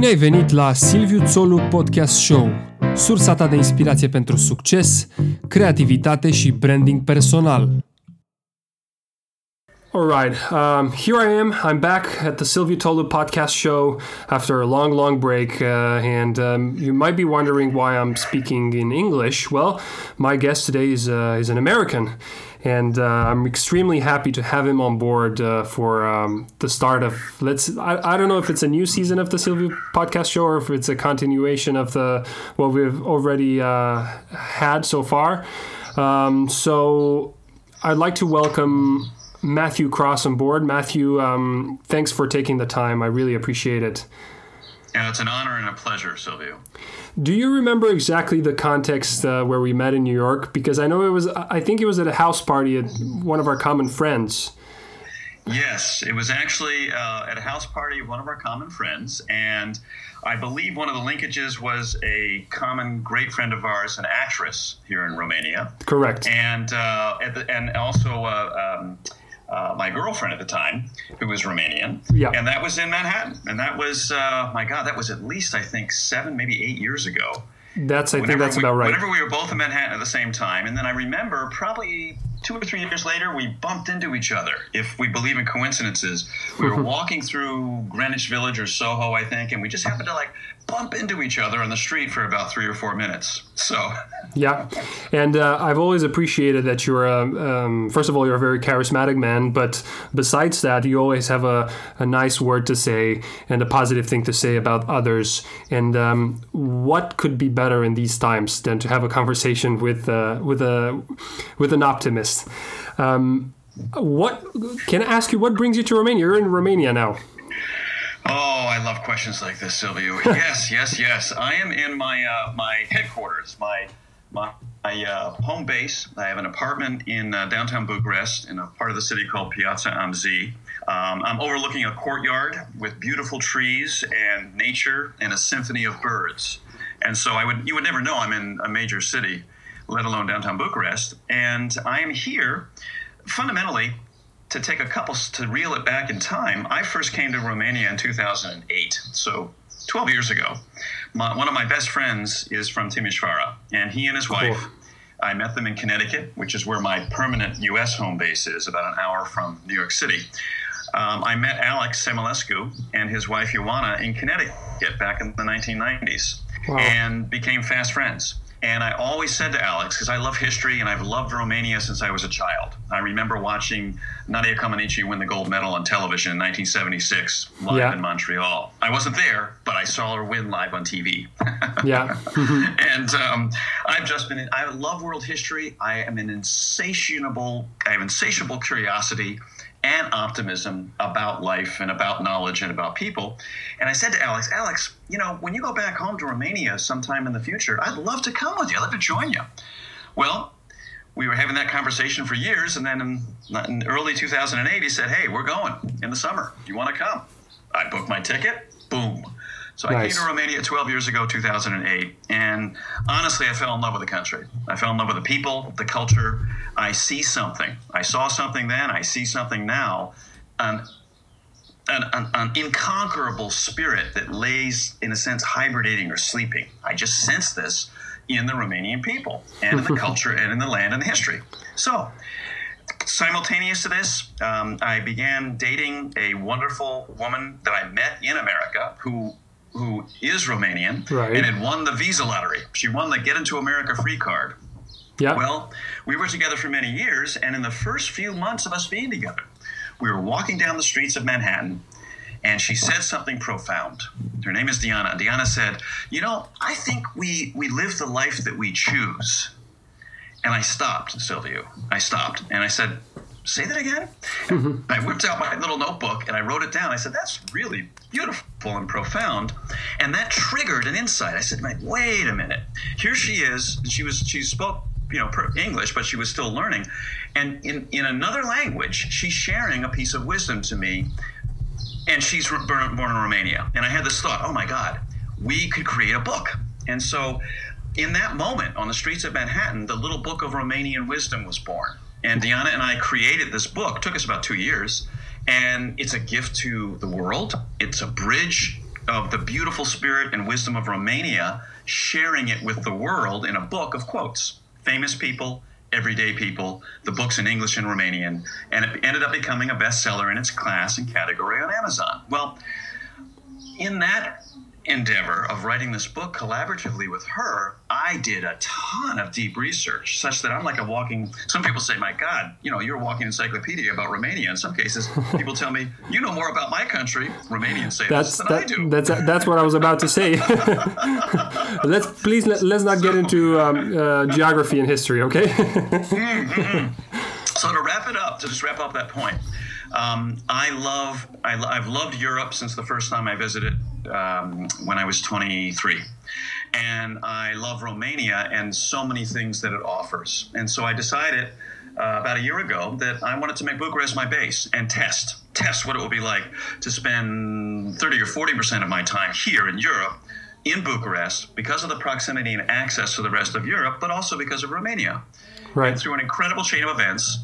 Bine ai venit la Silviu Țolu Podcast Show, sursa ta de inspirație pentru succes, creativitate și branding personal. All right, um, here I am. I'm back at the Silviu Tolu podcast show after a long, long break. Uh, and um, you might be wondering why I'm speaking in English. Well, my guest today is, uh, is an American and uh, I'm extremely happy to have him on board uh, for um, the start of let's I, I don't know if it's a new season of the Silviu podcast show or if it's a continuation of the what we've already uh, had so far. Um, so I'd like to welcome Matthew Cross on board. Matthew, um, thanks for taking the time. I really appreciate it. Yeah, it's an honor and a pleasure, Silvio. Do you remember exactly the context uh, where we met in New York? Because I know it was, I think it was at a house party at one of our common friends. Yes, it was actually uh, at a house party of one of our common friends, and I believe one of the linkages was a common great friend of ours, an actress here in Romania. Correct. And uh, the, and also uh, um, uh, my girlfriend at the time, who was Romanian. Yeah. And that was in Manhattan. And that was, uh, my God, that was at least, I think, seven, maybe eight years ago. That's, I whenever think that's we, about right. Whenever we were both in Manhattan at the same time. And then I remember probably two or three years later, we bumped into each other. If we believe in coincidences, we were walking through Greenwich Village or Soho, I think, and we just happened to like bump into each other on the street for about three or four minutes. So, yeah, and uh, I've always appreciated that you're a, um, first of all, you're a very charismatic man, but besides that, you always have a, a nice word to say and a positive thing to say about others. And um, what could be better in these times than to have a conversation with uh, with a with an optimist? Um, what can I ask you? What brings you to Romania? You're in Romania now. Oh, I love questions like this, Silvio. yes, yes, yes. I am in my uh, my headquarters, my my, my uh, home base. I have an apartment in uh, downtown Bucharest, in a part of the city called Piața Amzei. Um, I'm overlooking a courtyard with beautiful trees and nature and a symphony of birds. And so I would you would never know I'm in a major city, let alone downtown Bucharest. And I am here fundamentally to take a couple to reel it back in time, I first came to Romania in 2008, so 12 years ago. My, one of my best friends is from Timișoara, and he and his wife. Cool. I met them in Connecticut, which is where my permanent U.S. home base is, about an hour from New York City. Um, I met Alex Semilescu and his wife Ioana in Connecticut back in the 1990s, wow. and became fast friends. And I always said to Alex, because I love history and I've loved Romania since I was a child. I remember watching Nadia Comaneci win the gold medal on television in 1976 live yeah. in Montreal. I wasn't there, but I saw her win live on TV. yeah. and um, I've just been, in, I love world history. I am an insatiable, I have insatiable curiosity and optimism about life and about knowledge and about people. And I said to Alex, Alex, you know, when you go back home to Romania sometime in the future, I'd love to come with you. I'd love to join you. Well, we were having that conversation for years, and then in, in early 2008, he said, "Hey, we're going in the summer. You want to come?" I booked my ticket. Boom. So I came to Romania 12 years ago, 2008, and honestly, I fell in love with the country. I fell in love with the people, the culture. I see something. I saw something then. I see something now. An, an, an, an inconquerable spirit that lays, in a sense, hibernating or sleeping. I just sense this in the Romanian people and in the culture and in the land and the history. So, simultaneous to this, um, I began dating a wonderful woman that I met in America who who is Romanian right. and had won the visa lottery. She won the Get Into America free card. Yeah. Well, we were together for many years, and in the first few months of us being together, we were walking down the streets of Manhattan, and she said something profound. Her name is Diana. Diana said, "You know, I think we we live the life that we choose." And I stopped, Silvio. I stopped, and I said, say that again? Mm-hmm. I whipped out my little notebook and I wrote it down. I said, that's really beautiful and profound. And that triggered an insight. I said, wait a minute. Here she is. She was, she spoke, you know, English, but she was still learning. And in, in another language, she's sharing a piece of wisdom to me. And she's born, born in Romania. And I had this thought, oh my God, we could create a book. And so in that moment on the streets of Manhattan, the little book of Romanian wisdom was born. And Diana and I created this book. It took us about two years, and it's a gift to the world. It's a bridge of the beautiful spirit and wisdom of Romania, sharing it with the world in a book of quotes. Famous people, everyday people, the books in English and Romanian, and it ended up becoming a bestseller in its class and category on Amazon. Well, in that endeavor of writing this book collaboratively with her, I did a ton of deep research, such that I'm like a walking. Some people say, "My God, you know, you're a walking encyclopedia about Romania." In some cases, people tell me, "You know more about my country." Romanians say that's, than that, I do. That's that's what I was about to say. let's please let, us not get into um, uh, geography and history, okay? So to wrap it up, to just wrap up that point, um, I love I, have loved Europe since the first time I visited um, when I was 23. And I love Romania and so many things that it offers. And so I decided uh, about a year ago that I wanted to make Bucharest my base and test test what it would be like to spend 30 or 40 percent of my time here in Europe in Bucharest because of the proximity and access to the rest of Europe, but also because of Romania. Right. And through an incredible chain of events,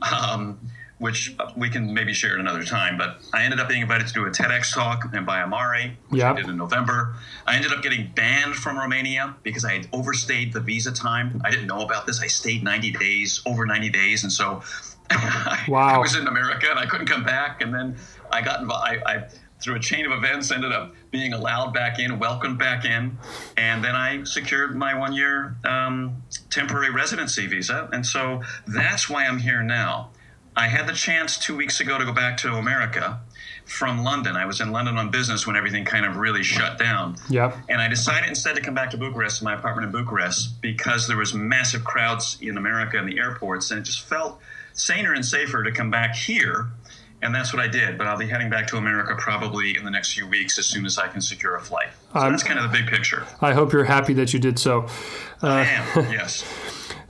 um, which we can maybe share at another time. But I ended up being invited to do a TEDx talk in Baia Mare, which yep. I did in November. I ended up getting banned from Romania because I had overstayed the visa time. I didn't know about this. I stayed 90 days, over 90 days, and so wow. I was in America and I couldn't come back. And then I got involved. I, I through a chain of events ended up being allowed back in, welcomed back in, and then I secured my one year um, temporary residency visa. And so that's why I'm here now. I had the chance two weeks ago to go back to America from London. I was in London on business when everything kind of really shut down. Yep. And I decided instead to come back to Bucharest, my apartment in Bucharest, because there was massive crowds in America in the airports, and it just felt saner and safer to come back here. And that's what I did. But I'll be heading back to America probably in the next few weeks as soon as I can secure a flight. So um, that's kind of the big picture. I hope you're happy that you did so. Uh, I am, yes.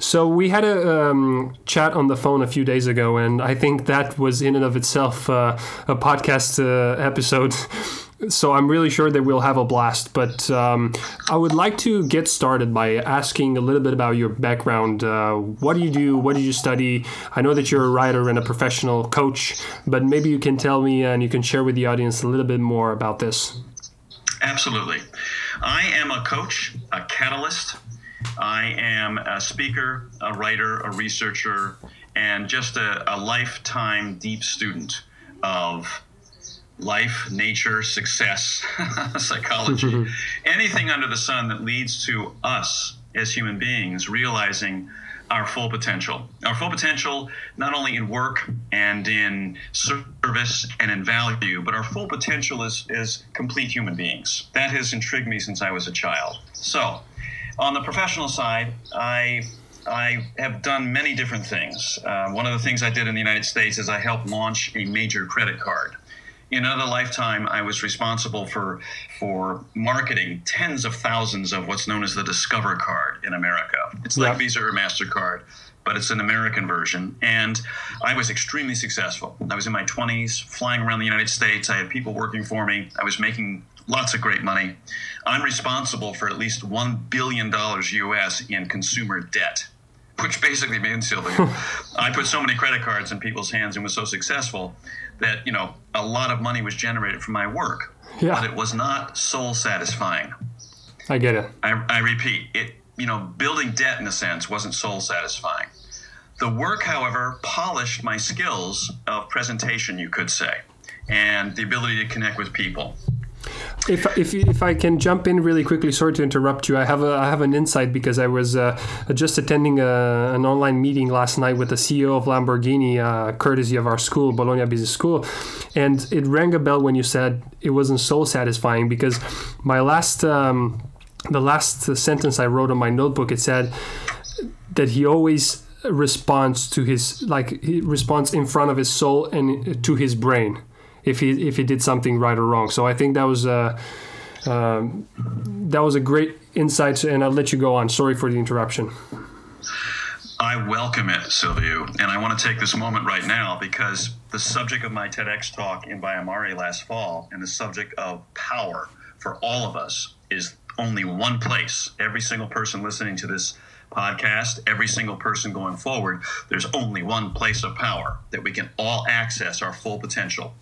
So we had a um, chat on the phone a few days ago, and I think that was in and of itself uh, a podcast uh, episode. so I'm really sure that we'll have a blast. But um, I would like to get started by asking a little bit about your background. Uh, what do you do? What did you study? I know that you're a writer and a professional coach, but maybe you can tell me and you can share with the audience a little bit more about this. Absolutely. I am a coach, a catalyst, I am a speaker, a writer, a researcher, and just a, a lifetime deep student of life, nature, success, psychology, mm-hmm. anything under the sun that leads to us as human beings realizing our full potential. Our full potential, not only in work and in service and in value, but our full potential as, is complete human beings. That has intrigued me since I was a child. So, on the professional side, I I have done many different things. Uh, one of the things I did in the United States is I helped launch a major credit card. In another lifetime, I was responsible for for marketing tens of thousands of what's known as the Discover card in America. It's like Visa or Mastercard, but it's an American version. And I was extremely successful. I was in my 20s, flying around the United States. I had people working for me. I was making lots of great money. I'm responsible for at least $1 billion US in consumer debt, which basically means, Silviu, I put so many credit cards in people's hands and was so successful that, you know, a lot of money was generated from my work. Yeah. But it was not soul satisfying. I get it. I, I repeat, it, you know, building debt in a sense wasn't soul satisfying. The work, however, polished my skills of presentation, you could say, and the ability to connect with people. If, if, if I can jump in really quickly, sorry to interrupt you. I have a I have an insight because I was uh, just attending a, an online meeting last night with the CEO of Lamborghini, uh, courtesy of our school, Bologna Business School, and it rang a bell when you said it wasn't so satisfying because my last um, the last sentence I wrote on my notebook it said that he always responds to his like he responds in front of his soul and to his brain if he if he did something right or wrong. So I think that was a um, that was a great insight, and I'll let you go on. Sorry for the interruption. I welcome it, Silviu, and I want to take this moment right now because the subject of my TEDx talk in Baia Mare last fall, and the subject of power for all of us, is only one place. Every single person listening to this podcast, every single person going forward, there's only one place of power that we can all access our full potential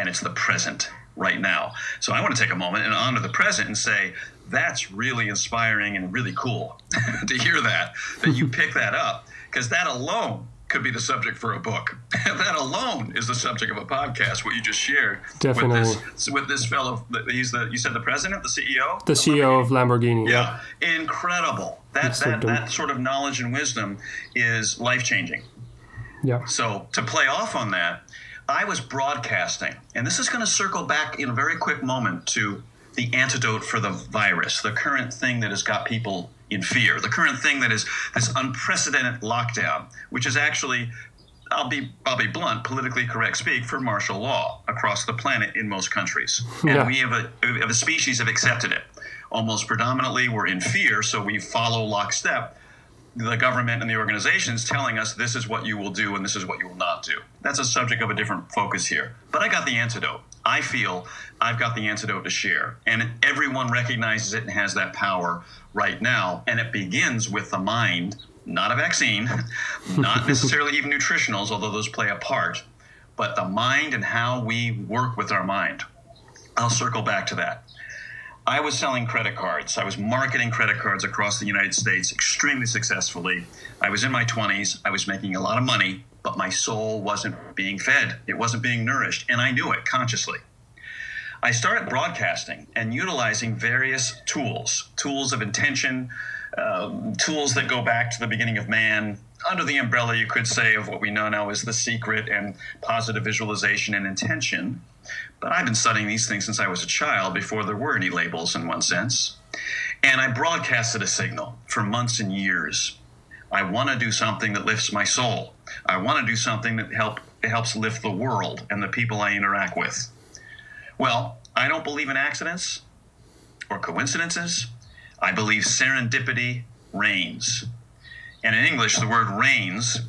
and it's the present. right now. So I want to take a moment and honor the present and say, that's really inspiring and really cool to hear that, that you pick that up, because that alone could be the subject for a book. that alone is the subject of a podcast. What you just shared Definitely. with this with this fellow. He's the you said the president, the CEO, the CEO of Lamborghini. Yeah, incredible. That that that sort of knowledge and wisdom is life changing. Yeah. So to play off on that, I was broadcasting, and this is going to circle back in a very quick moment to the antidote for the virus, the current thing that has got people in fear, the current thing that is this unprecedented lockdown, which is actually, I'll be I'll be blunt, politically correct speak for martial law across the planet in most countries, and Yeah. we have a we have a species have accepted it. Almost predominantly, we're in fear, so we follow lockstep the government and the organizations telling us this is what you will do and this is what you will not do. That's a subject of a different focus here. But I got the antidote. I feel I've got the antidote to share. And everyone recognizes it and has that power right now. And it begins with the mind, not a vaccine, not necessarily even nutritionals, although those play a part, but the mind and how we work with our mind. I'll circle back to that. I was selling credit cards. I was marketing credit cards across the United States extremely successfully. I was in my 20s. I was making a lot of money, but my soul wasn't being fed. It wasn't being nourished, and I knew it consciously. I started broadcasting and utilizing various tools tools of intention, um, tools that go back to the beginning of man, under the umbrella, you could say, of what we know now as the secret and positive visualization and intention. But I've been studying these things since I was a child, before there were any labels in one sense. And I broadcasted a signal for months and years. I want to do something that lifts my soul. I want to do something that help, helps lift the world and the people I interact with. Well, I don't believe in accidents or coincidences. I believe serendipity reigns. And in English, the word rains,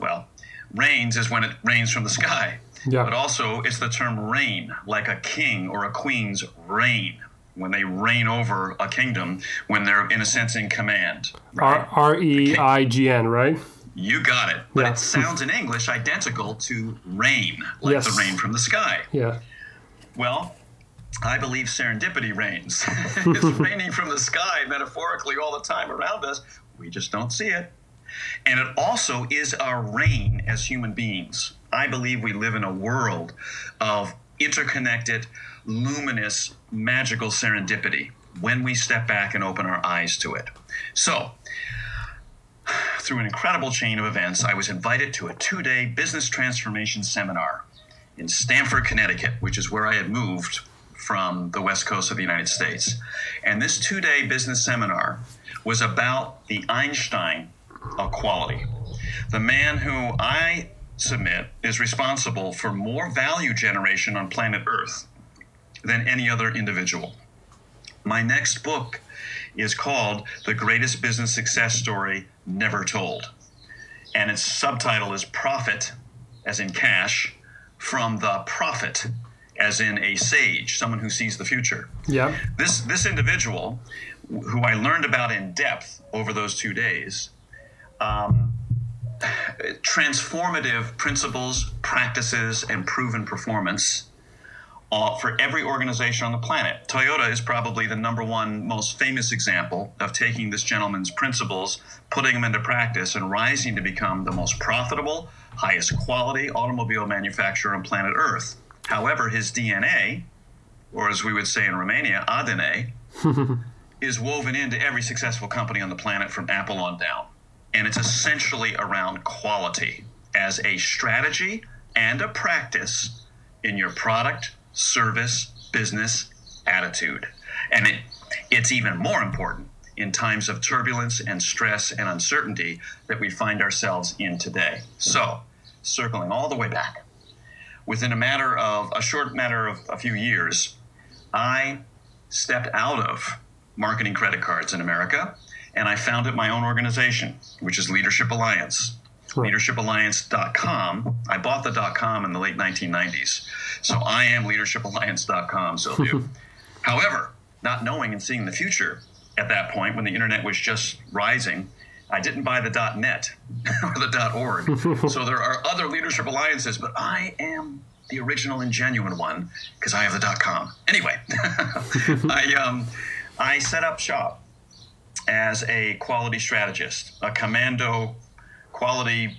well, rains is when it rains from the sky. Yeah. But also, it's the term reign, like a king or a queen's reign, when they reign over a kingdom, when they're, in a sense, in command. R R E I G N, right? You got it. But Yeah. it sounds in English identical to rain, like Yes. the rain from the sky. Yeah. Well, I believe serendipity reigns. it's raining from the sky metaphorically all the time around us. We just don't see it. And it also is our reign as human beings. I believe we live in a world of interconnected, luminous, magical serendipity when we step back and open our eyes to it. So, through an incredible chain of events, I was invited to a two day business transformation seminar in Stamford, Connecticut, which is where I had moved from the west coast of the United States. And this two day business seminar was about the Einstein of quality. The man who I submit is responsible for more value generation on planet Earth than any other individual. My next book is called The Greatest Business Success Story Never Told. And its subtitle is Profit, as in cash, from the prophet, as in a sage, someone who sees the future. Yeah. This, this individual, who I learned about in depth over those two days, um, transformative principles, practices, and proven performance uh, for every organization on the planet. Toyota is probably the number one most famous example of taking this gentleman's principles, putting them into practice, and rising to become the most profitable, highest quality automobile manufacturer on planet Earth. However, his DNA, or as we would say in Romania, ADN, is woven into every successful company on the planet from Apple on down. And it's essentially around quality as a strategy and a practice in your product, service, business, attitude. And it, it's even more important in times of turbulence and stress and uncertainty that we find ourselves in today. So, circling all the way back, within a matter of a short matter of a few years, I stepped out of marketing credit cards in America and I founded my own organization, which is Leadership Alliance. Right. LeadershipAlliance.com. I bought the .com in the late 1990s, so I am LeadershipAlliance.com, Silviu. However, not knowing and seeing the future at that point when the internet was just rising, I didn't buy the .net or the .org. so there are other leadership alliances, but I am the original and genuine one, because I have the .com. Anyway, I um, I set up shop as a quality strategist, a commando quality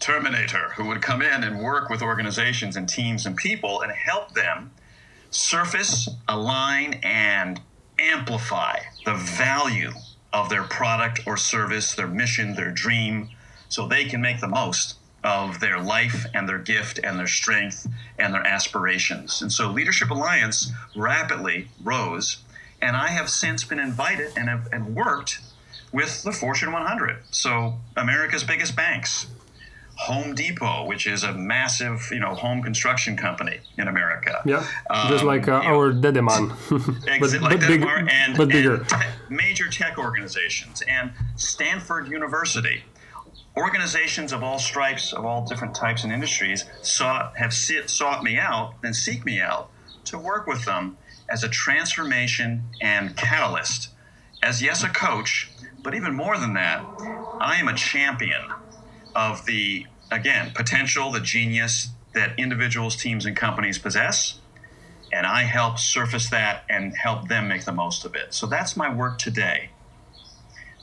terminator who would come in and work with organizations and teams and people and help them surface, align, and amplify the value of their product or service, their mission, their dream, so they can make the most of their life and their gift and their strength and their aspirations. And so Leadership Alliance rapidly rose, and I have since been invited and have and worked with the Fortune 100. So America's biggest banks, Home Depot, which is a massive, you know, home construction company in America. Yeah, just um, like uh, our Dedeman, but, like but, big, and, but bigger. And te- major tech organizations and Stanford University. Organizations of all stripes, of all different types and industries, sought have sit, sought me out and seek me out to work with them as a transformation and catalyst. As yes, a coach, but even more than that, I am a champion of the, again, potential, the genius that individuals, teams, and companies possess. And I help surface that and help them make the most of it. So that's my work today.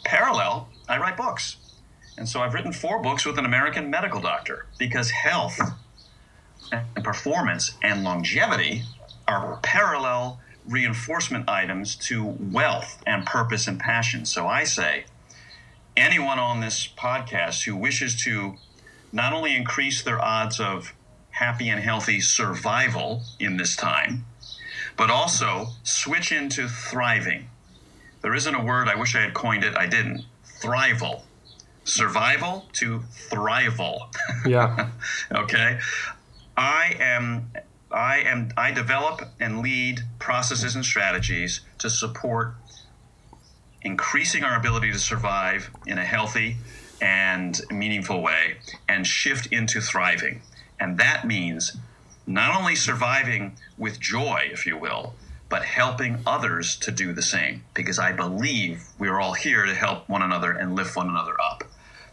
Parallel, I write books. And so I've written four books with an American medical doctor because health and performance and longevity are parallel reinforcement items to wealth and purpose and passion. So I say, anyone on this podcast who wishes to not only increase their odds of happy and healthy survival in this time, but also switch into thriving. There isn't a word, I wish I had coined it, I didn't. Thrival. Survival to thrival. Yeah. okay. I am I am I develop and lead processes and strategies to support increasing our ability to survive in a healthy and meaningful way and shift into thriving. And that means not only surviving with joy, if you will, but helping others to do the same. Because I believe we are all here to help one another and lift one another up.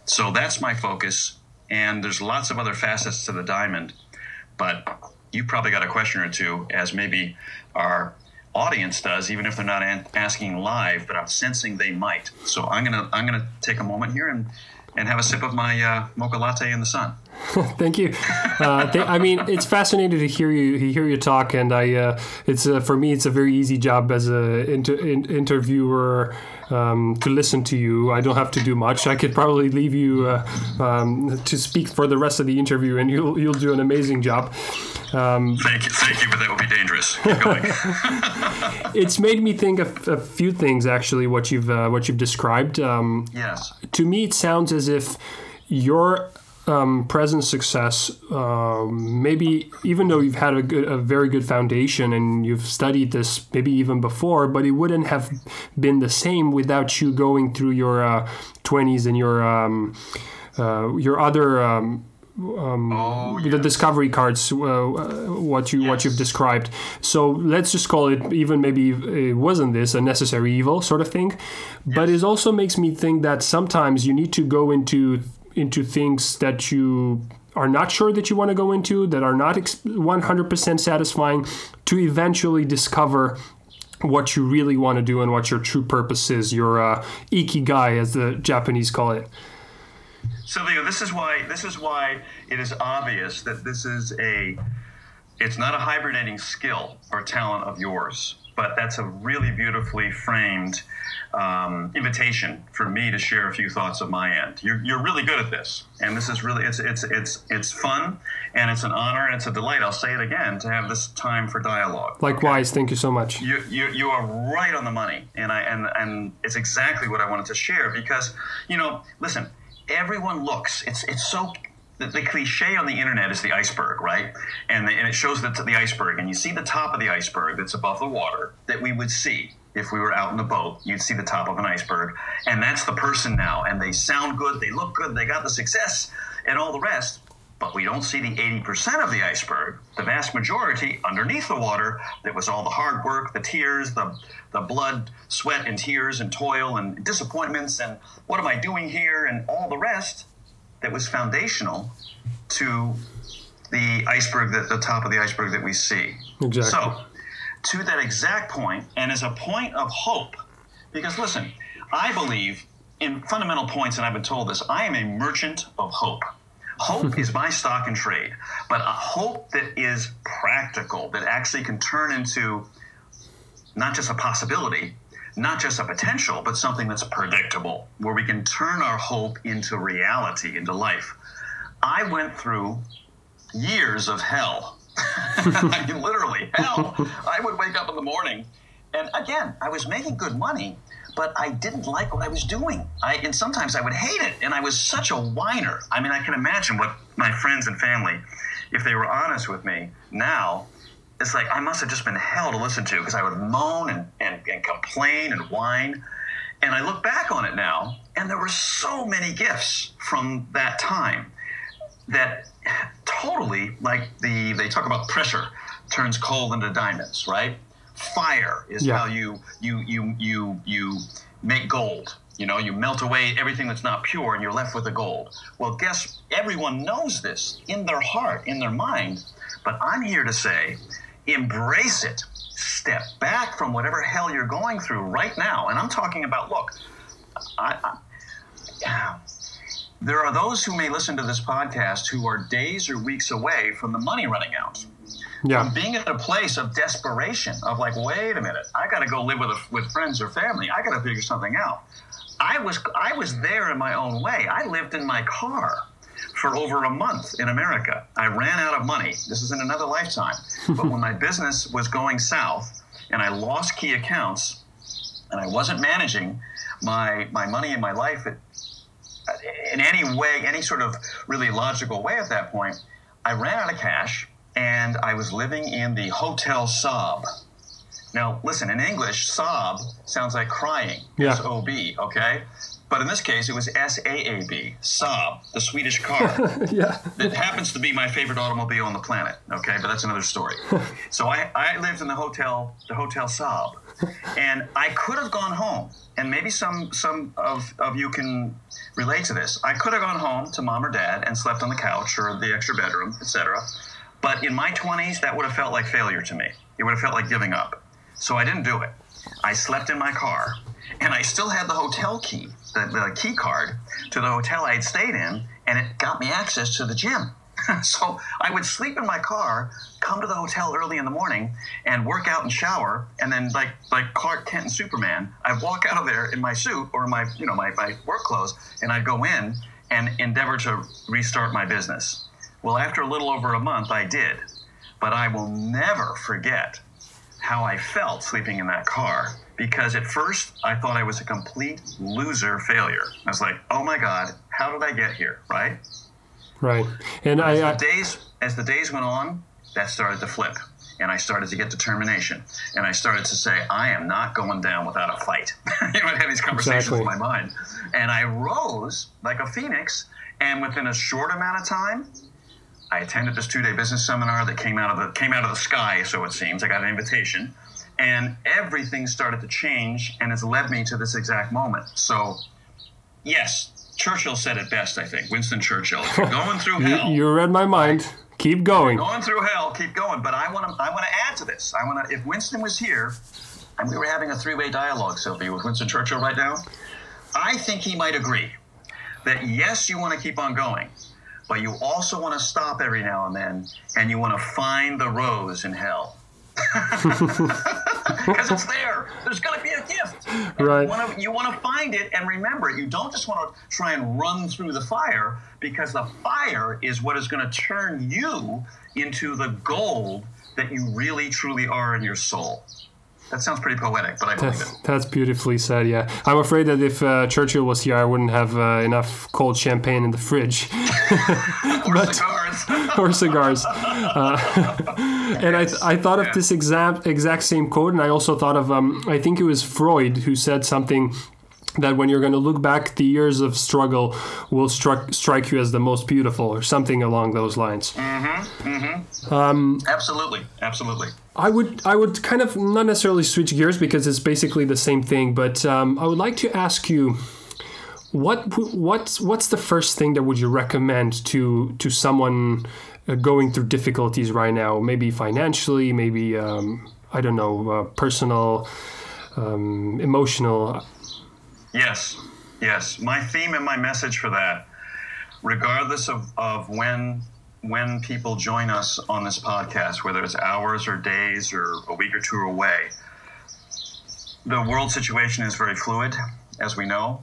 So that's my focus. And there's lots of other facets to the diamond. But you probably got a question or two, as maybe our audience does, even if they're not an- asking live, but I'm sensing they might. So I'm gonna I'm gonna take a moment here and and have a sip of my uh, mocha latte in the sun. Thank you. Uh, th- I mean, it's fascinating to hear you hear you talk, and I uh, it's uh, for me it's a very easy job as a inter- in- interviewer um, to listen to you. I don't have to do much. I could probably leave you uh, um, to speak for the rest of the interview, and you'll you'll do an amazing job. Um, thank you, thank you, but that would be dangerous. it's made me think of a few things actually. What you've uh, what you've described. Um, yes. To me, it sounds as if your um, present success, uh, maybe even though you've had a, good, a very good foundation and you've studied this maybe even before, but it wouldn't have been the same without you going through your uh, 20s and your um, uh, your other um, um, oh, yes. the discovery cards, uh, what you yes. what you've described. So let's just call it even maybe it wasn't this a necessary evil sort of thing, yes. but it also makes me think that sometimes you need to go into into things that you are not sure that you want to go into, that are not 100% satisfying, to eventually discover what you really want to do and what your true purpose is, your uh, ikigai, as the Japanese call it. Silvio, this is why this is why it is obvious that this is a it's not a hibernating skill or talent of yours, but that's a really beautifully framed um, invitation for me to share a few thoughts of my end. You're, you're really good at this, and this is really it's it's it's it's fun, and it's an honor and it's a delight. I'll say it again to have this time for dialogue. Likewise, okay? thank you so much. You, you you are right on the money, and I and and it's exactly what I wanted to share because you know, listen, everyone looks. It's it's so the, cliche on the internet is the iceberg, right? And, the, and it shows the, the iceberg, and you see the top of the iceberg that's above the water that we would see if we were out in the boat, you'd see the top of an iceberg. And that's the person now. And they sound good, they look good, they got the success, and all the rest. But we don't see the 80% of the iceberg, the vast majority underneath the water that was all the hard work, the tears, the, the blood, sweat, and tears, and toil, and disappointments, and what am I doing here, and all the rest that was foundational to the iceberg, that the top of the iceberg that we see. Exactly. So, to that exact point, and as a point of hope, because listen, I believe in fundamental points, and I've been told this. I am a merchant of hope. Hope is my stock and trade, but a hope that is practical, that actually can turn into not just a possibility, not just a potential, but something that's predictable, where we can turn our hope into reality, into life. I went through years of hell. I mean, literally, hell. I would wake up in the morning, and again, I was making good money, but I didn't like what I was doing. I, and sometimes I would hate it, and I was such a whiner. I mean, I can imagine what my friends and family, if they were honest with me now, it's like I must have just been hell to listen to because I would moan and, and, and complain and whine. And I look back on it now, and there were so many gifts from that time that totally, like the they talk about pressure turns coal into diamonds, right? Fire is Yeah. how you you you you you make gold. You know, you melt away everything that's not pure, and you're left with the gold. Well, guess everyone knows this in their heart, in their mind. But I'm here to say, embrace it. Step back from whatever hell you're going through right now. And I'm talking about, look, I, I there are those who may listen to this podcast who are days or weeks away from the money running out. Yeah. From being at a place of desperation, of like, wait a minute, I got to go live with a, with friends or family. I got to figure something out. I was I was there in my own way. I lived in my car for over a month in America. I ran out of money. This is in another lifetime. But when my business was going south and I lost key accounts and I wasn't managing my my money and my life at, in any way, any sort of really logical way at that point, I ran out of cash and I was living in the Hotel Saab. Now, listen, in English, sob sounds like crying. Yeah. S O B, okay? But in this case, it was S A A B, Saab, the Swedish car. yeah. It happens to be my favorite automobile on the planet. Okay, but that's another story. so I, I lived in the hotel, the Hotel Saab, and I could have gone home. And maybe some some of, of you can relate to this. I could have gone home to mom or dad and slept on the couch or the extra bedroom, etc. But in my 20s, that would have felt like failure to me. It would have felt like giving up. So I didn't do it. I slept in my car, and I still had the hotel key, the, the key card to the hotel I had stayed in, and it got me access to the gym. so I would sleep in my car, come to the hotel early in the morning, and work out and shower, and then like like Clark Kent and Superman, I'd walk out of there in my suit or my you know my, my work clothes, and I'd go in and endeavor to restart my business. Well, after a little over a month, I did, but I will never forget how I felt sleeping in that car because at first I thought I was a complete loser failure. I was like, oh my God, how did I get here? Right? Right. And As I, I the days as the days went on, that started to flip. And I started to get determination. And I started to say, I am not going down without a fight. you know, I'd have these conversations Exactly. in my mind. And I rose like a phoenix. And within a short amount of time, I attended this two-day business seminar that came out of the came out of the sky, so it seems. I got an invitation, and everything started to change, and has led me to this exact moment. So, yes, Churchill said it best. I think Winston Churchill. If you're going through you, hell, you read my mind. Keep going. going through hell, keep going. But I want to I want to add to this. I want to if Winston was here, and we were having a three-way dialogue, Sylvie, with Winston Churchill right now, I think he might agree that yes, you want to keep on going, but you also want to stop every now and then, and you want to find the rose in hell. Because it's there. There's going to be a gift. And Right. You want, to, you want to find it and remember it. You don't just want to try and run through the fire because the fire is what is going to turn you into the gold that you really, truly are in your soul. That sounds pretty poetic, but I believe That's, it. that's beautifully said. Yeah, I'm afraid that if uh, Churchill was here, I wouldn't have uh, enough cold champagne in the fridge Or cigars. or cigars. Uh, and I, th- I thought of this exact exact same quote, and I also thought of um, I think it was Freud who said something that when you're going to look back, the years of struggle will struck, strike you as the most beautiful, or something along those lines. Mm-hmm. Mm-hmm. absolutely. Absolutely. I would I would kind of not necessarily switch gears because it's basically the same thing, but um, I would like to ask you, what what's what's the first thing that would you recommend to to someone going through difficulties right now? Maybe financially, maybe um, I don't know, uh, personal, um, emotional. Yes, yes. My theme and my message for that, regardless of, of when when people join us on this podcast, whether it's hours or days or a week or two away, the world situation is very fluid, as we know,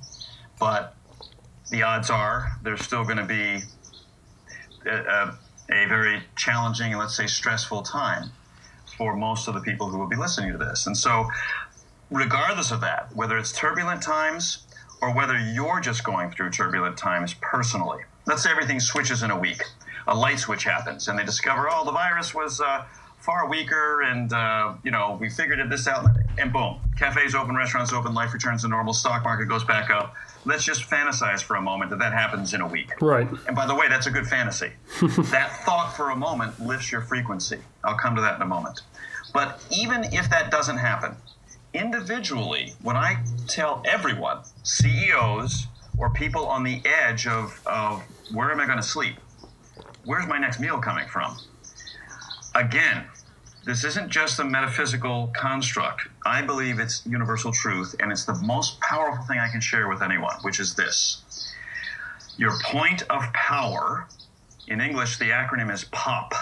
but the odds are there's still going to be a, a, a, very challenging and let's say stressful time for most of the people who will be listening to this. And so, regardless of that, whether it's turbulent times or whether you're just going through turbulent times personally, let's say everything switches in a week a light switch happens and they discover, oh, the virus was uh, far weaker and, uh, you know, we figured this out and boom, cafes open, restaurants open, life returns to normal, stock market goes back up. Let's just fantasize for a moment that that happens in a week. Right. And by the way, that's a good fantasy. that thought for a moment lifts your frequency. I'll come to that in a moment. But even if that doesn't happen, individually, when I tell everyone, CEOs or people on the edge of, of where am I going to sleep? where's my next meal coming from? Again, this isn't just a metaphysical construct. I believe it's universal truth, and it's the most powerful thing I can share with anyone, which is this. Your point of power, in English, the acronym is POP.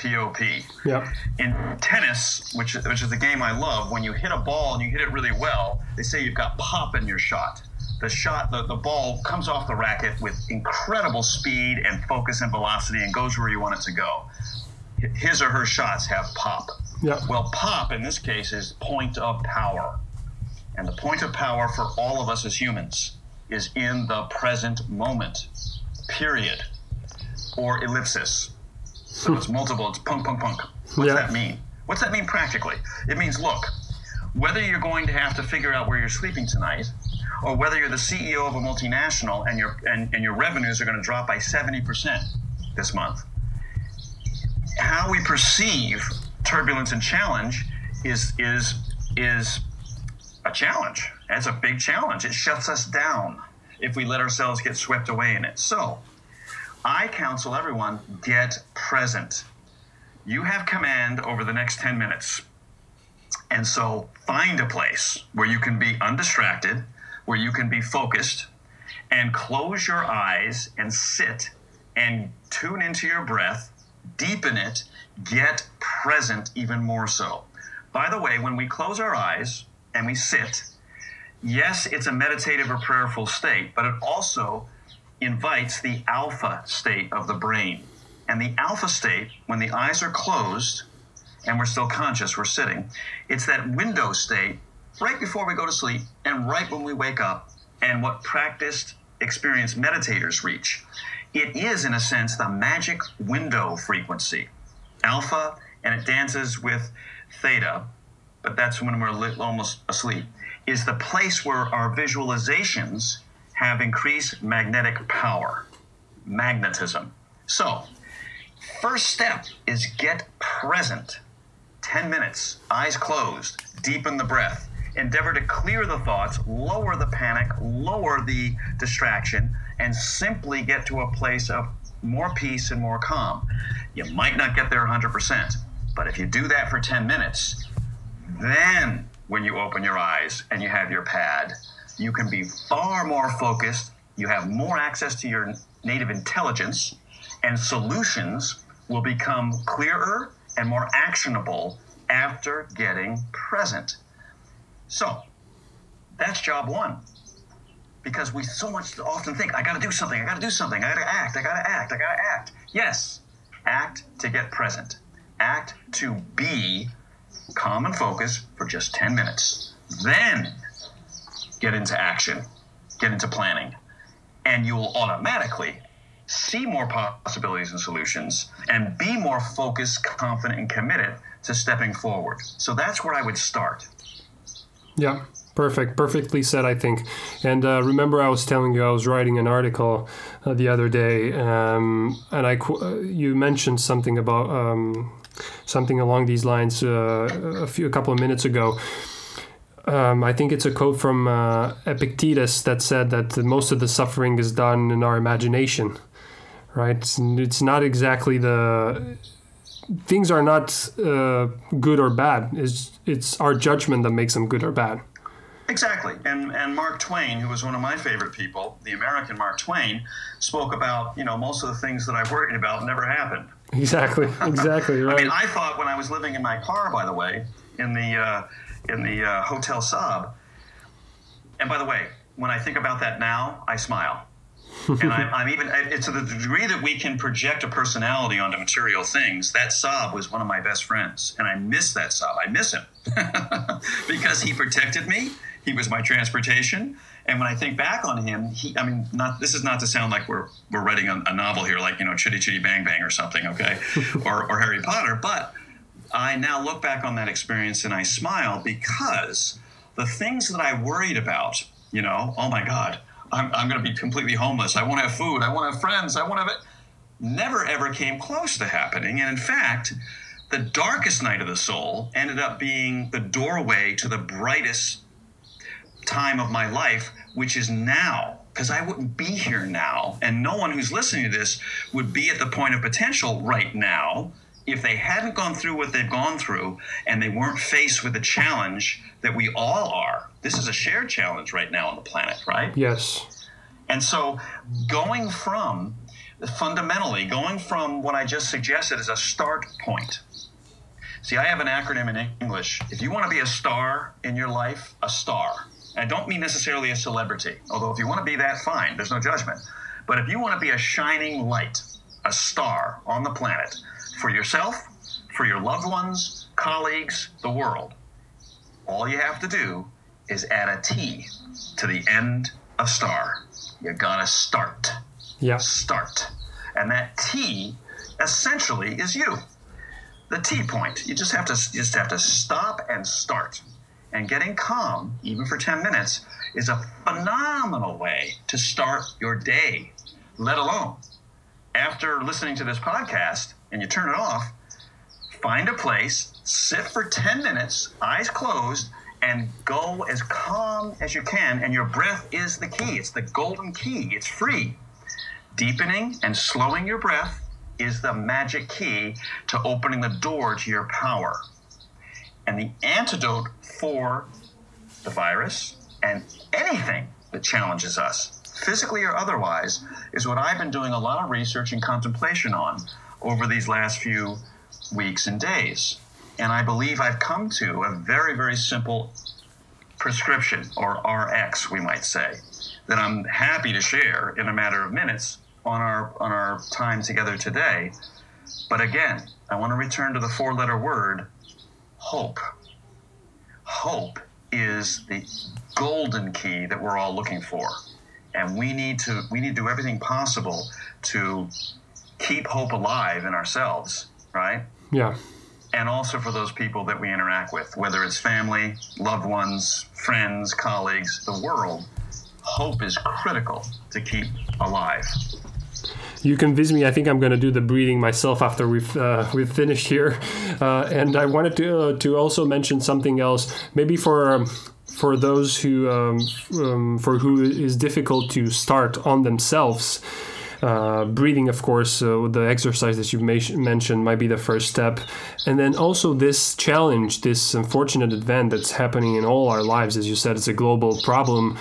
POP. Yep. In tennis, which, which is the game I love, when you hit a ball and you hit it really well, they say you've got pop in your shot the shot, the, the ball comes off the racket with incredible speed and focus and velocity and goes where you want it to go. His or her shots have pop. Yeah. Well, pop in this case is point of power. And the point of power for all of us as humans is in the present moment, period. Or ellipsis. So it's multiple, it's punk, punk, punk. What's yeah. that mean? What's that mean practically? It means look, whether you're going to have to figure out where you're sleeping tonight, or whether you're the CEO of a multinational and your and, and your revenues are going to drop by 70% this month. How we perceive turbulence and challenge is is is a challenge. It's a big challenge. It shuts us down if we let ourselves get swept away in it. So, I counsel everyone get present. You have command over the next 10 minutes. And so find a place where you can be undistracted, where you can be focused and close your eyes and sit and tune into your breath, deepen it, get present even more so. By the way, when we close our eyes and we sit, yes, it's a meditative or prayerful state, but it also invites the alpha state of the brain. And the alpha state, when the eyes are closed and we're still conscious, we're sitting, it's that window state right before we go to sleep and right when we wake up, and what practiced, experienced meditators reach. It is, in a sense, the magic window frequency, alpha, and it dances with theta, but that's when we're almost asleep, is the place where our visualizations have increased magnetic power, magnetism. So, first step is get present. 10 minutes, eyes closed, deepen the breath endeavor to clear the thoughts, lower the panic, lower the distraction, and simply get to a place of more peace and more calm. You might not get there 100%, but if you do that for 10 minutes, then when you open your eyes and you have your pad, you can be far more focused. You have more access to your native intelligence, and solutions will become clearer and more actionable after getting present. So that's job one. Because we so much often think, I got to do something, I got to do something, I got to act, I got to act, I got to act. Yes, act to get present, act to be calm and focused for just 10 minutes. Then get into action, get into planning, and you will automatically see more possibilities and solutions and be more focused, confident, and committed to stepping forward. So that's where I would start. Yeah, perfect. Perfectly said, I think. And uh, remember, I was telling you I was writing an article uh, the other day, um, and I uh, you mentioned something about um, something along these lines uh, a few a couple of minutes ago. Um, I think it's a quote from uh, Epictetus that said that most of the suffering is done in our imagination, right? It's, it's not exactly the things are not uh, good or bad. It's it's our judgment that makes them good or bad. Exactly. And and Mark Twain, who was one of my favorite people, the American Mark Twain, spoke about, you know, most of the things that I've worried about never happened. Exactly. Exactly. Right. I mean, I thought when I was living in my car, by the way, in the uh, in the uh, Hotel Saab. And by the way, when I think about that now, I smile. And I'm, I'm, even it's to the degree that we can project a personality onto material things. That Saab was one of my best friends, and I miss that Saab. I miss him because he protected me. He was my transportation. And when I think back on him, he, I mean, not this is not to sound like we're we're writing a, a novel here, like you know, Chitty Chitty Bang Bang or something, okay, or or Harry Potter, but I now look back on that experience and I smile because the things that I worried about, you know, oh my God, I'm, I'm going to be completely homeless. I won't have food. I won't have friends. I won't have it. Never ever came close to happening. And in fact, the darkest night of the soul ended up being the doorway to the brightest time of my life, which is now. Because I wouldn't be here now, and no one who's listening to this would be at the point of potential right now if they hadn't gone through what they've gone through and they weren't faced with the challenge that we all are, this is a shared challenge right now on the planet, right? Yes. And so going from fundamentally, going from what I just suggested as a start point. See, I have an acronym in English. If you want to be a star in your life, a star. I don't mean necessarily a celebrity, although if you want to be that, fine, there's no judgment. But if you want to be a shining light, a star on the planet, for yourself, for your loved ones, colleagues, the world. All you have to do is add a T to the end of star. You gotta start. Yeah. Start. And that T essentially is you. The T point. You just have to you just have to stop and start. And getting calm, even for 10 minutes, is a phenomenal way to start your day, let alone after listening to this podcast, and you turn it off, find a place, sit for 10 minutes, eyes closed, and go as calm as you can. And your breath is the key. It's the golden key. It's free. Deepening and slowing your breath is the magic key to opening the door to your power. And the antidote for the virus and anything that challenges us, physically or otherwise, is what I've been doing a lot of research and contemplation on over these last few weeks and days. And I believe I've come to a very, very simple prescription, or RX, we might say, that I'm happy to share in a matter of minutes on our on our time together today. But again, I want to return to the four-letter word hope. Hope is the golden key that we're all looking for. And we need to we need to do everything possible to keep hope alive in ourselves, right? Yeah. And also for those people that we interact with, whether it's family, loved ones, friends, colleagues, the world, hope is critical to keep alive. You convince me. I think I'm going to do the breathing myself after we've uh, we've finished here. Uh, and I wanted to uh, to also mention something else, maybe for. Um, for those who um, um, for who it is difficult to start on themselves, uh, breathing, of course, uh, the exercise that you've ma- mentioned might be the first step. And then also this challenge, this unfortunate event that's happening in all our lives, as you said, it's a global problem,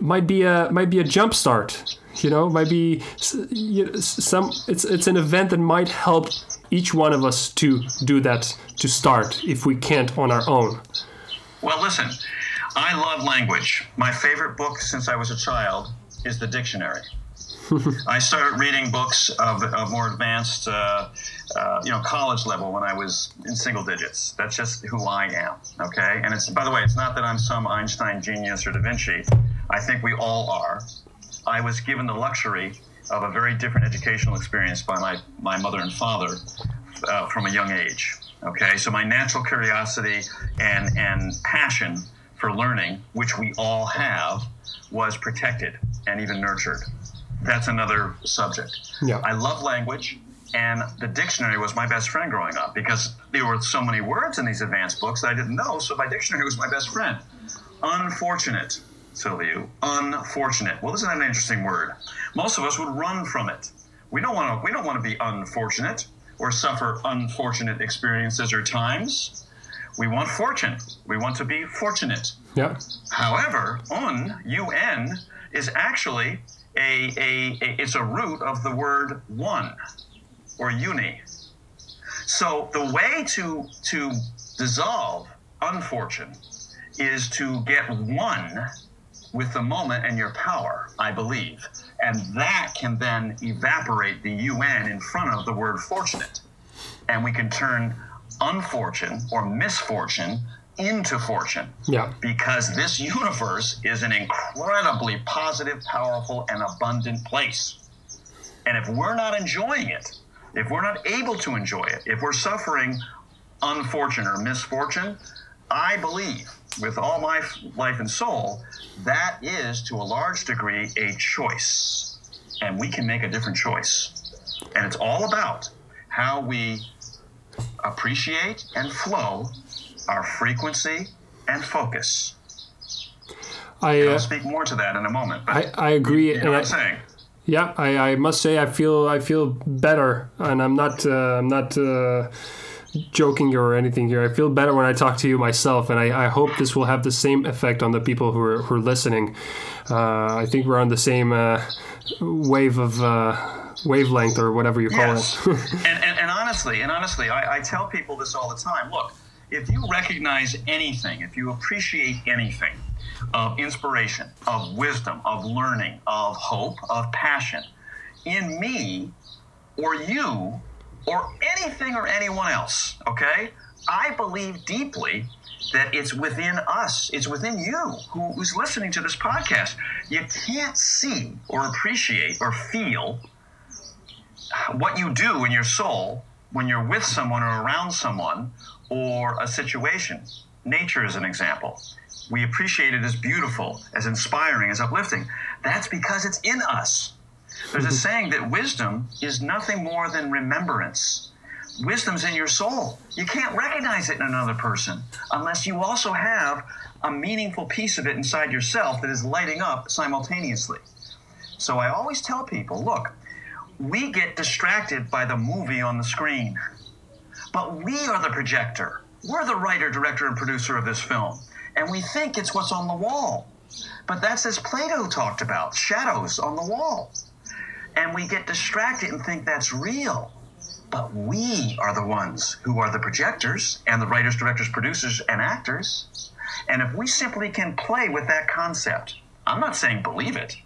might be a might be a jump start. You know, might be some. It's it's an event that might help each one of us to do that to start if we can't on our own. Well, listen, I love language. My favorite book since I was a child is the dictionary. I started reading books of, of more advanced, uh, uh, you know, college level when I was in single digits. That's just who I am. Okay, and it's by the way, it's not that I'm some Einstein genius or Da Vinci. I think we all are. I was given the luxury of a very different educational experience by my my mother and father uh, from a young age. Okay, so my natural curiosity and and passion for learning, which we all have, was protected and even nurtured that's another subject. Yeah. I love language. And the dictionary was my best friend growing up because there were so many words in these advanced books that I didn't know. So my dictionary was my best friend. Unfortunate, Silviu. Unfortunate. Well, isn't that an interesting word? Most of us would run from it. We don't want to. We don't want to be unfortunate or suffer unfortunate experiences or times. We want fortune. We want to be fortunate. Yeah. However, un, un, is actually a, a, a, it's a root of the word one or uni. So the way to to dissolve unfortune is to get one with the moment and your power, I believe. And that can then evaporate the UN in front of the word fortunate. And we can turn unfortune or misfortune into fortune. Yeah. Because this universe is an incredibly positive, powerful, and abundant place. And if we're not enjoying it, if we're not able to enjoy it, if we're suffering unfortune or misfortune, I believe with all my life and soul, that is to a large degree a choice. And we can make a different choice. And it's all about how we appreciate and flow our frequency and focus. I uh, I'll speak more to that in a moment. But I, I agree. you know what I, I'm saying? Yeah, I, I must say I feel I feel better, and I'm not uh, I'm not uh, joking or anything here. I feel better when I talk to you myself, and I, I hope this will have the same effect on the people who are who are listening. Uh, I think we're on the same uh, wave of uh, wavelength or whatever you call Yes. it. and, and, and honestly, and honestly, I, I tell people this all the time. Look, if you recognize anything, if you appreciate anything of inspiration, of wisdom, of learning, of hope, of passion in me or you or anything or anyone else, okay? I believe deeply that it's within us, it's within you who, who's listening to this podcast. You can't see or appreciate or feel what you do in your soul when you're with someone or around someone or a situation. Nature is an example. We appreciate it as beautiful, as inspiring, as uplifting. That's because it's in us. There's a mm-hmm. saying that wisdom is nothing more than remembrance. Wisdom's in your soul. You can't recognize it in another person unless you also have a meaningful piece of it inside yourself that is lighting up simultaneously. So I always tell people look, we get distracted by the movie on the screen. But we are the projector. We're the writer, director, and producer of this film. And we think it's what's on the wall. But that's as Plato talked about shadows on the wall. And we get distracted and think that's real. But we are the ones who are the projectors and the writers, directors, producers, and actors. And if we simply can play with that concept, I'm not saying believe it,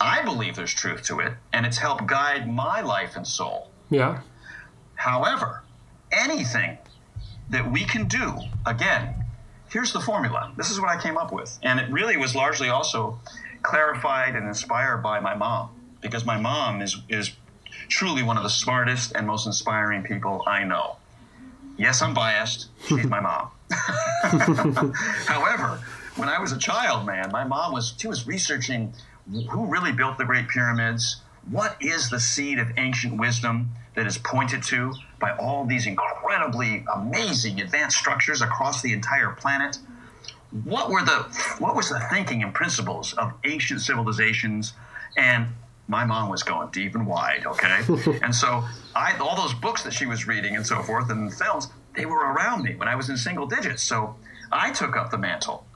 I believe there's truth to it, and it's helped guide my life and soul. yeah, However, anything that we can do, again, here's the formula. This is what I came up with. And it really was largely also clarified and inspired by my mom, because my mom is, is truly one of the smartest and most inspiring people I know. Yes, I'm biased. She's my mom. However, when I was a child, man, my mom was she was researching who really built the Great Pyramids. What is the seed of ancient wisdom that is pointed to by all these incredibly amazing advanced structures across the entire planet? What were the what was the thinking and principles of ancient civilizations? And my mom was going deep and wide, okay? and so I all those books that she was reading and so forth and films, they were around me when I was in single digits. So I took up the mantle.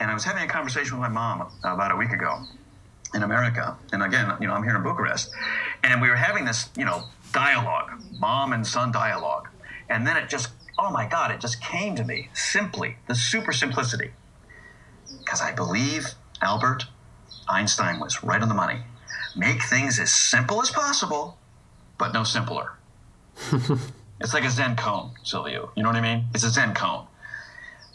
And I was having a conversation with my mom about a week ago in America. And again, you know, I'm here in Bucharest. And we were having this, you know, dialogue, mom and son dialogue. And then it just, oh my God, it just came to me simply, the super simplicity. Because I believe Albert Einstein was right on the money. Make things as simple as possible, but no simpler. it's like a Zen koan, Silviu. You know what I mean? It's a Zen koan.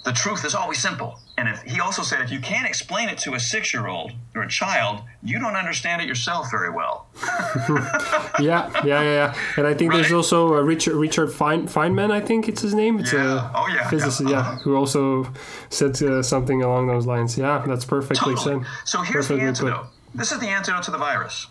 The truth is always simple. And if he also said if you can't explain it to a six year old or a child, you don't understand it yourself very well. yeah, yeah, yeah, yeah. And I think there's also uh, Richard Richard Fein, Feynman. I think it's his name. It's Yeah. a Oh, yeah, physicist. yeah. Yeah, Uh-huh. who also said uh, something along those lines. Yeah, that's perfectly Totally. said. So here's the Perfectly put. antidote. This is the antidote to the virus.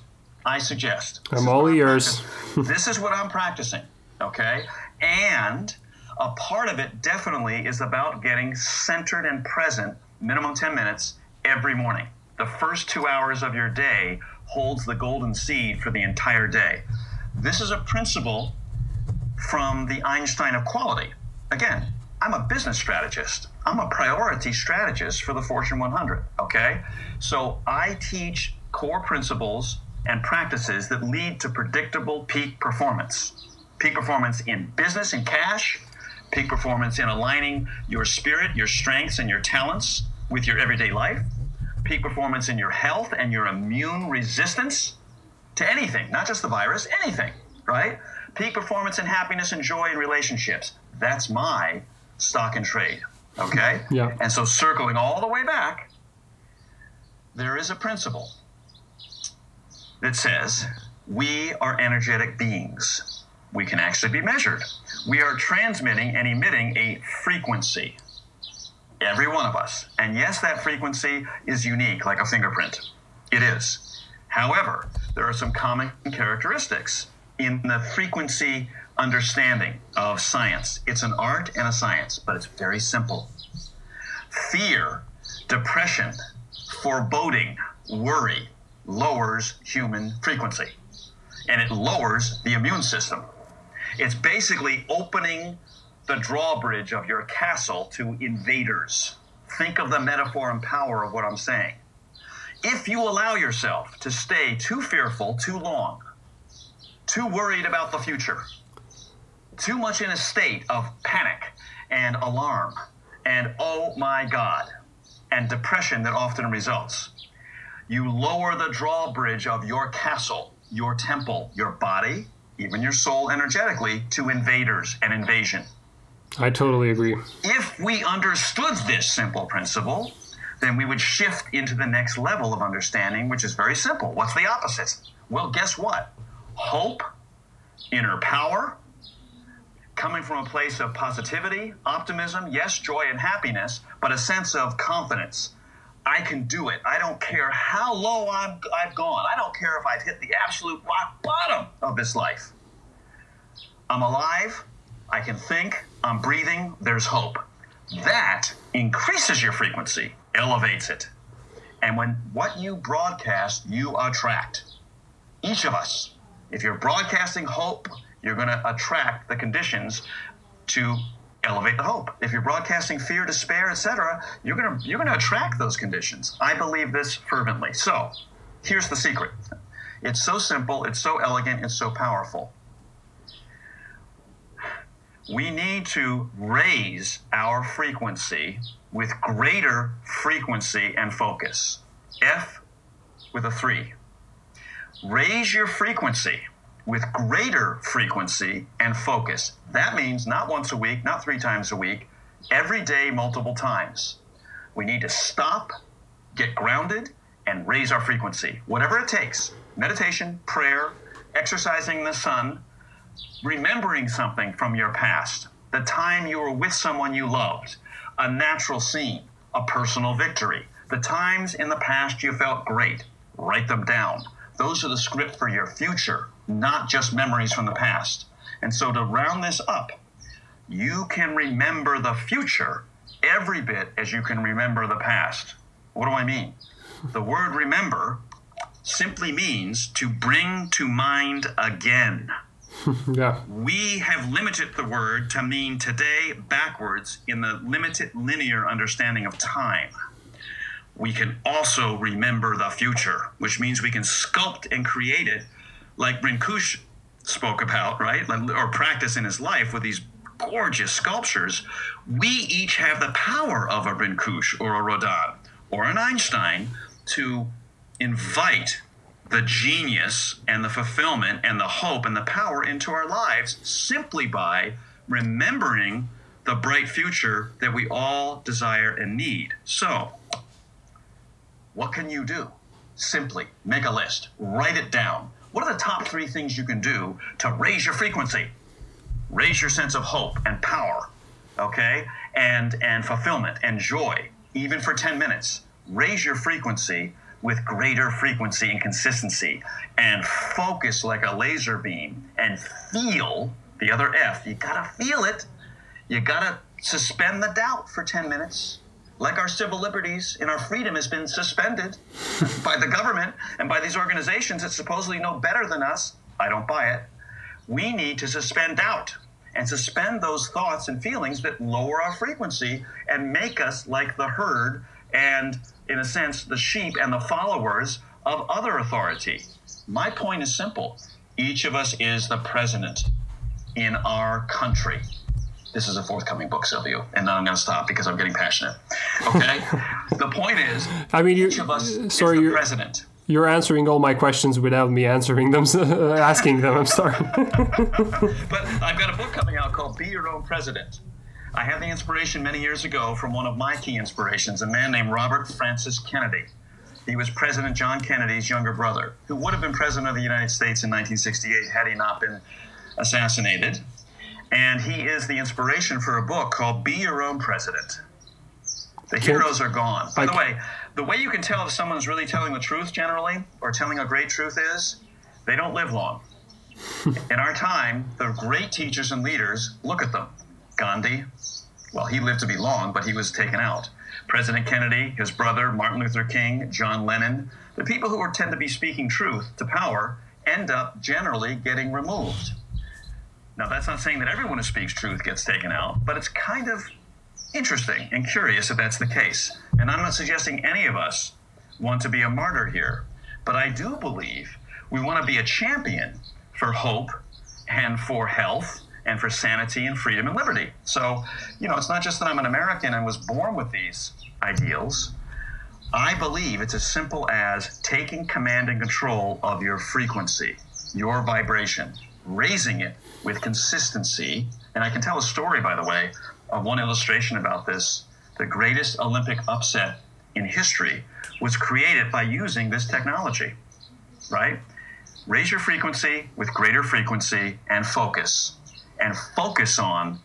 I suggest. I'm all ears. this is what I'm practicing, okay? And a part of it definitely is about getting centered and present, minimum 10 minutes every morning. The first two hours of your day holds the golden seed for the entire day. This is a principle from the Einstein of quality. Again, I'm a business strategist. I'm a priority strategist for the Fortune 100. Okay. So I teach core principles and practices that lead to predictable peak performance. Peak performance in business and cash, peak performance in aligning your spirit, your strengths, and your talents with your everyday life, peak performance in your health and your immune resistance to anything, not just the virus, anything, right? Peak performance in happiness and joy in relationships. That's my stock and trade. Okay? Yeah. And so circling all the way back, there is a principle that says we are energetic beings. We can actually be measured. We are transmitting and emitting a frequency. Every one of us. And yes, that frequency is unique, like a fingerprint. It is. However, there are some common characteristics in the frequency understanding of science. It's an art and a science, but it's very simple. Fear, depression, foreboding, worry lowers human frequency, and it lowers the immune system. It's basically opening the drawbridge of your castle to invaders. Think of the metaphor and power of what I'm saying. If you allow yourself to stay too fearful too long, too worried about the future, too much in a state of panic and alarm and oh my God, and depression that often results. You lower the drawbridge of your castle, your temple, your body, even your soul energetically to invaders and invasion. I totally agree. If we understood this simple principle, then we would shift into the next level of understanding, which is very simple. What's the opposite? Well, guess what? Hope, inner power, coming from a place of positivity, optimism, yes, joy and happiness, but a sense of confidence. I can do it. I don't care how low i have gone. I don't care if I've hit the absolute rock bottom of this life. I'm alive. I can think. I'm breathing. There's hope. That increases your frequency, elevates it. And when what you broadcast, you attract. Each of us. If you're broadcasting hope, you're going to attract the conditions to elevate the hope. If you're broadcasting fear, despair, etc., you're to you're to attract those conditions. I believe this fervently. So, here's the secret. It's so simple, it's so elegant, it's so powerful. We need to raise our frequency with greater frequency and focus. F with a 3. Raise your frequency with greater frequency and focus. That means not once a week, not three times a week, every day, multiple times. We need to stop, get grounded, and raise our frequency, whatever it takes meditation, prayer, exercising the sun, remembering something from your past, the time you were with someone you loved, a natural scene, a personal victory, the times in the past you felt great. Write them down. Those are the script for your future not just memories from the past. And so to round this up, you can remember the future every bit as you can remember the past. What do I mean? The word remember simply means to bring to mind again. yeah. We have limited the word to mean today backwards in the limited linear understanding of time. We can also remember the future, which means we can sculpt and create it like Rinpoche spoke about, right? Or practice in his life with these gorgeous sculptures, we each have the power of a Rinpoche or a Rodin or an Einstein to invite the genius and the fulfillment and the hope and the power into our lives simply by remembering the bright future that we all desire and need. So, what can you do? Simply make a list, write it down what are the top three things you can do to raise your frequency, raise your sense of hope and power, okay, and and fulfillment and joy, even for 10 minutes? Raise your frequency with greater frequency and consistency and focus like a laser beam and feel the other F. You gotta feel it. You gotta suspend the doubt for 10 minutes. Like our civil liberties and our freedom has been suspended by the government and by these organizations that supposedly know better than us. I don't buy it. We need to suspend doubt and suspend those thoughts and feelings that lower our frequency and make us like the herd and, in a sense, the sheep and the followers of other authority. My point is simple each of us is the president in our country. This is a forthcoming book, Silviu, and then I'm going to stop because I'm getting passionate. Okay? the point is, I mean, you, each of us sorry, is the president. you're answering all my questions without me answering them, uh, asking them. I'm sorry. But I've got a book coming out called Be Your Own President. I had the inspiration many years ago from one of my key inspirations, a man named Robert Francis Kennedy. He was President John Kennedy's younger brother, who would have been President of the United States in 1968 had he not been assassinated. And he is the inspiration for a book called Be Your Own President. The heroes are gone. By I the way, the way you can tell if someone's really telling the truth generally, or telling a great truth is, they don't live long. In our time, the great teachers and leaders, look at them. Gandhi, well, he lived to be long, but he was taken out. President Kennedy, his brother, Martin Luther King, John Lennon, the people who are, tend to be speaking truth to power end up generally getting removed. Now, that's not saying that everyone who speaks truth gets taken out, but it's kind of interesting and curious if that's the case. And I'm not suggesting any of us want to be a martyr here, but I do believe we want to be a champion for hope and for health and for sanity and freedom and liberty. So, you know, it's not just that I'm an American and was born with these ideals. I believe it's as simple as taking command and control of your frequency, your vibration, raising it with consistency. And I can tell a story, by the way, of one illustration about this. The greatest Olympic upset in history was created by using this technology, right? Raise your frequency with greater frequency and focus. And focus on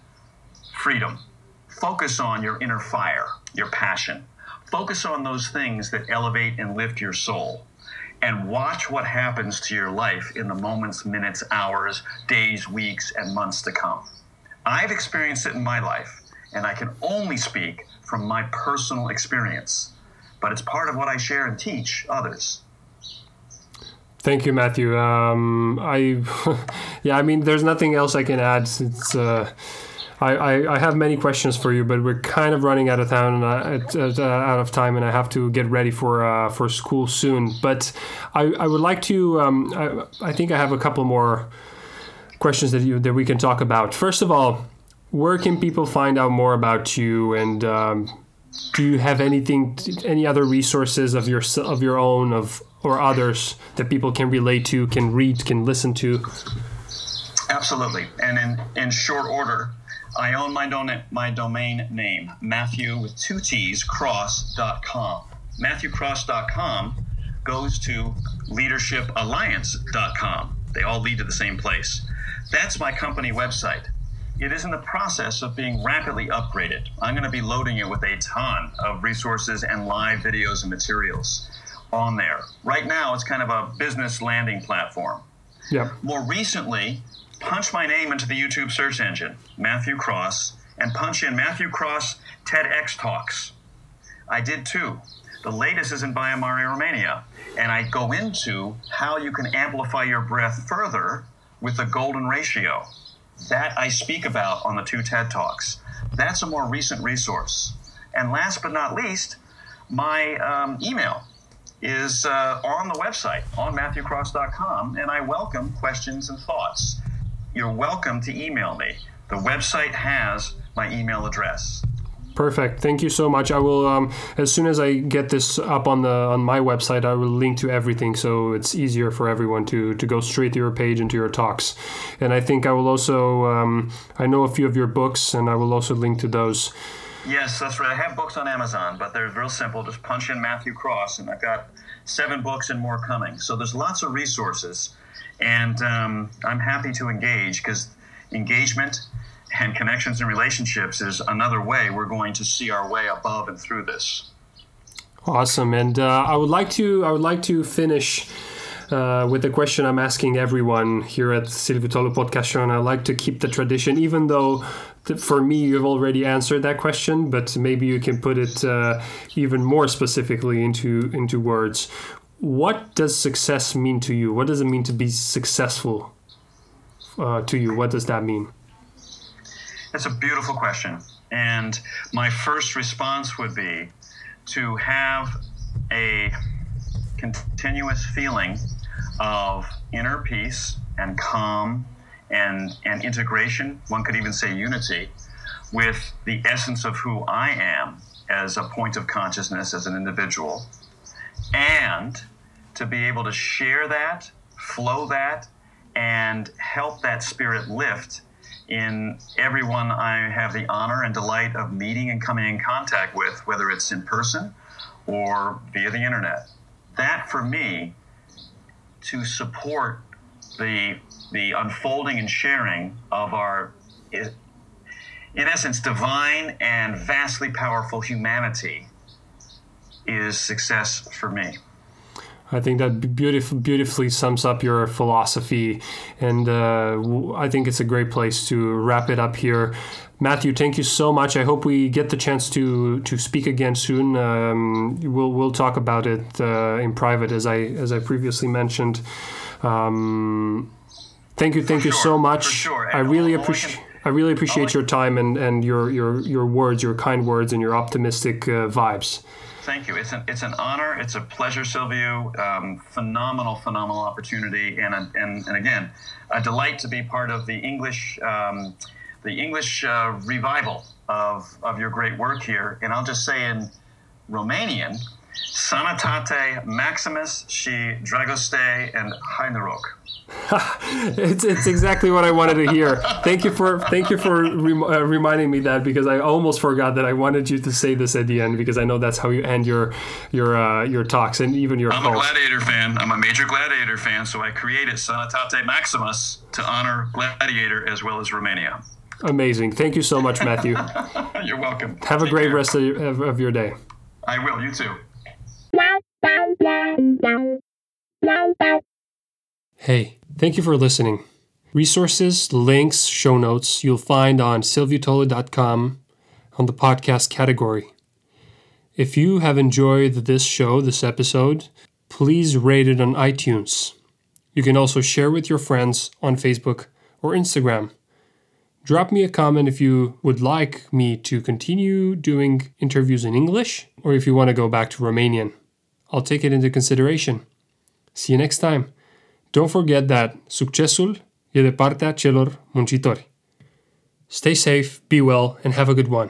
freedom. Focus on your inner fire, your passion. Focus on those things that elevate and lift your soul. And watch what happens to your life in the moments, minutes, hours, days, weeks, and months to come. I've experienced it in my life, and I can only speak from my personal experience. But it's part of what I share and teach others. Thank you, Matthew. Um, I, yeah, I mean, there's nothing else I can add. since. uh, I, I, I have many questions for you, but we're kind of running out of time and uh, uh, out of time, and I have to get ready for uh, for school soon. But I, I would like to. Um, I, I think I have a couple more questions that you that we can talk about. First of all, where can people find out more about you and um, do you have anything any other resources of your of your own of or others that people can relate to can read can listen to Absolutely. And in, in short order, I own my, don- my domain name, Matthew with two T's, cross.com. MatthewCross.com goes to leadershipalliance.com. They all lead to the same place. That's my company website. It is in the process of being rapidly upgraded. I'm going to be loading it with a ton of resources and live videos and materials on there. Right now, it's kind of a business landing platform. yeah More recently, punch my name into the YouTube search engine, Matthew Cross, and punch in Matthew Cross TEDx Talks. I did too. The latest is in Baia Romania, and I go into how you can amplify your breath further with the golden ratio. That I speak about on the two TED Talks. That's a more recent resource. And last but not least, my um, email is uh, on the website on matthewcross.com, and I welcome questions and thoughts. You're welcome to email me. The website has my email address. perfect thank you so much i will um, as soon as i get this up on the on my website i will link to everything so it's easier for everyone to to go straight to your page and to your talks and i think i will also um, i know a few of your books and i will also link to those Yes, that's right. I have books on Amazon, but they're real simple. Just punch in Matthew Cross, and I've got seven books and more coming. So there's lots of resources, and um, I'm happy to engage because engagement and connections and relationships is another way we're going to see our way above and through this. Awesome, and uh, I would like to I would like to finish uh, with the question I'm asking everyone here at Silviu Tolu Podcast Show, and I like to keep the tradition, even though th- for me you've already answered that question, but maybe you can put it uh, even more specifically into into words. What does success mean to you? What does it mean to be successful uh, to you? What does that mean? That's a beautiful question, and my first response would be to have a continuous feeling of inner peace and calm and, and integration, one could even say unity, with the essence of who I am as a point of consciousness, as an individual, and to be able to share that, flow that, and help that spirit lift in everyone I have the honor and delight of meeting and coming in contact with, whether it's in person or via the internet. That for me, to support the the unfolding and sharing of our in essence divine and vastly powerful humanity is success for me. I think that beautiful, beautifully sums up your philosophy, and uh, I think it's a great place to wrap it up here. Matthew, thank you so much. I hope we get the chance to to speak again soon. Um, we'll we'll talk about it uh, in private, as I as I previously mentioned. Um, thank you, thank For you sure, so much. sure. I really all- all I appreciate. I really appreciate your time and, and your, your your words, your kind words, and your optimistic uh, vibes. Thank you. It's an it's an honor. It's a pleasure, Silviu. Um, phenomenal, phenomenal opportunity, and a, and and again, a delight to be part of the English um, the English uh, revival of of your great work here. And I'll just say in Romanian, Sanatate Maximus she Dragoste and Hainerok. it's, it's exactly what I wanted to hear. Thank you for thank you for uh, reminding me that because I almost forgot that I wanted you to say this at the end because I know that's how you end your your uh, your talks and even your I'm a. Gladiator fan. I'm a major Gladiator fan, so I created Sanatate Maximus to honor Gladiator as well as Romania. Amazing. Thank you so much, Matthew. You're welcome. Have a great care. rest of, of, of your day. I will. You too. Hey, thank you for listening. Resources, links, show notes you'll find on silviutolu.com on the podcast category. If you have enjoyed this show, this episode, please rate it on iTunes. You can also share with your friends on Facebook or Instagram. Drop me a comment if you would like me to continue doing interviews in English or if you want to go back to Romanian. I'll take it into consideration. See you next time. Don't forget that succesul e de partea celor muncitori. Stay safe, be well, and have a good one.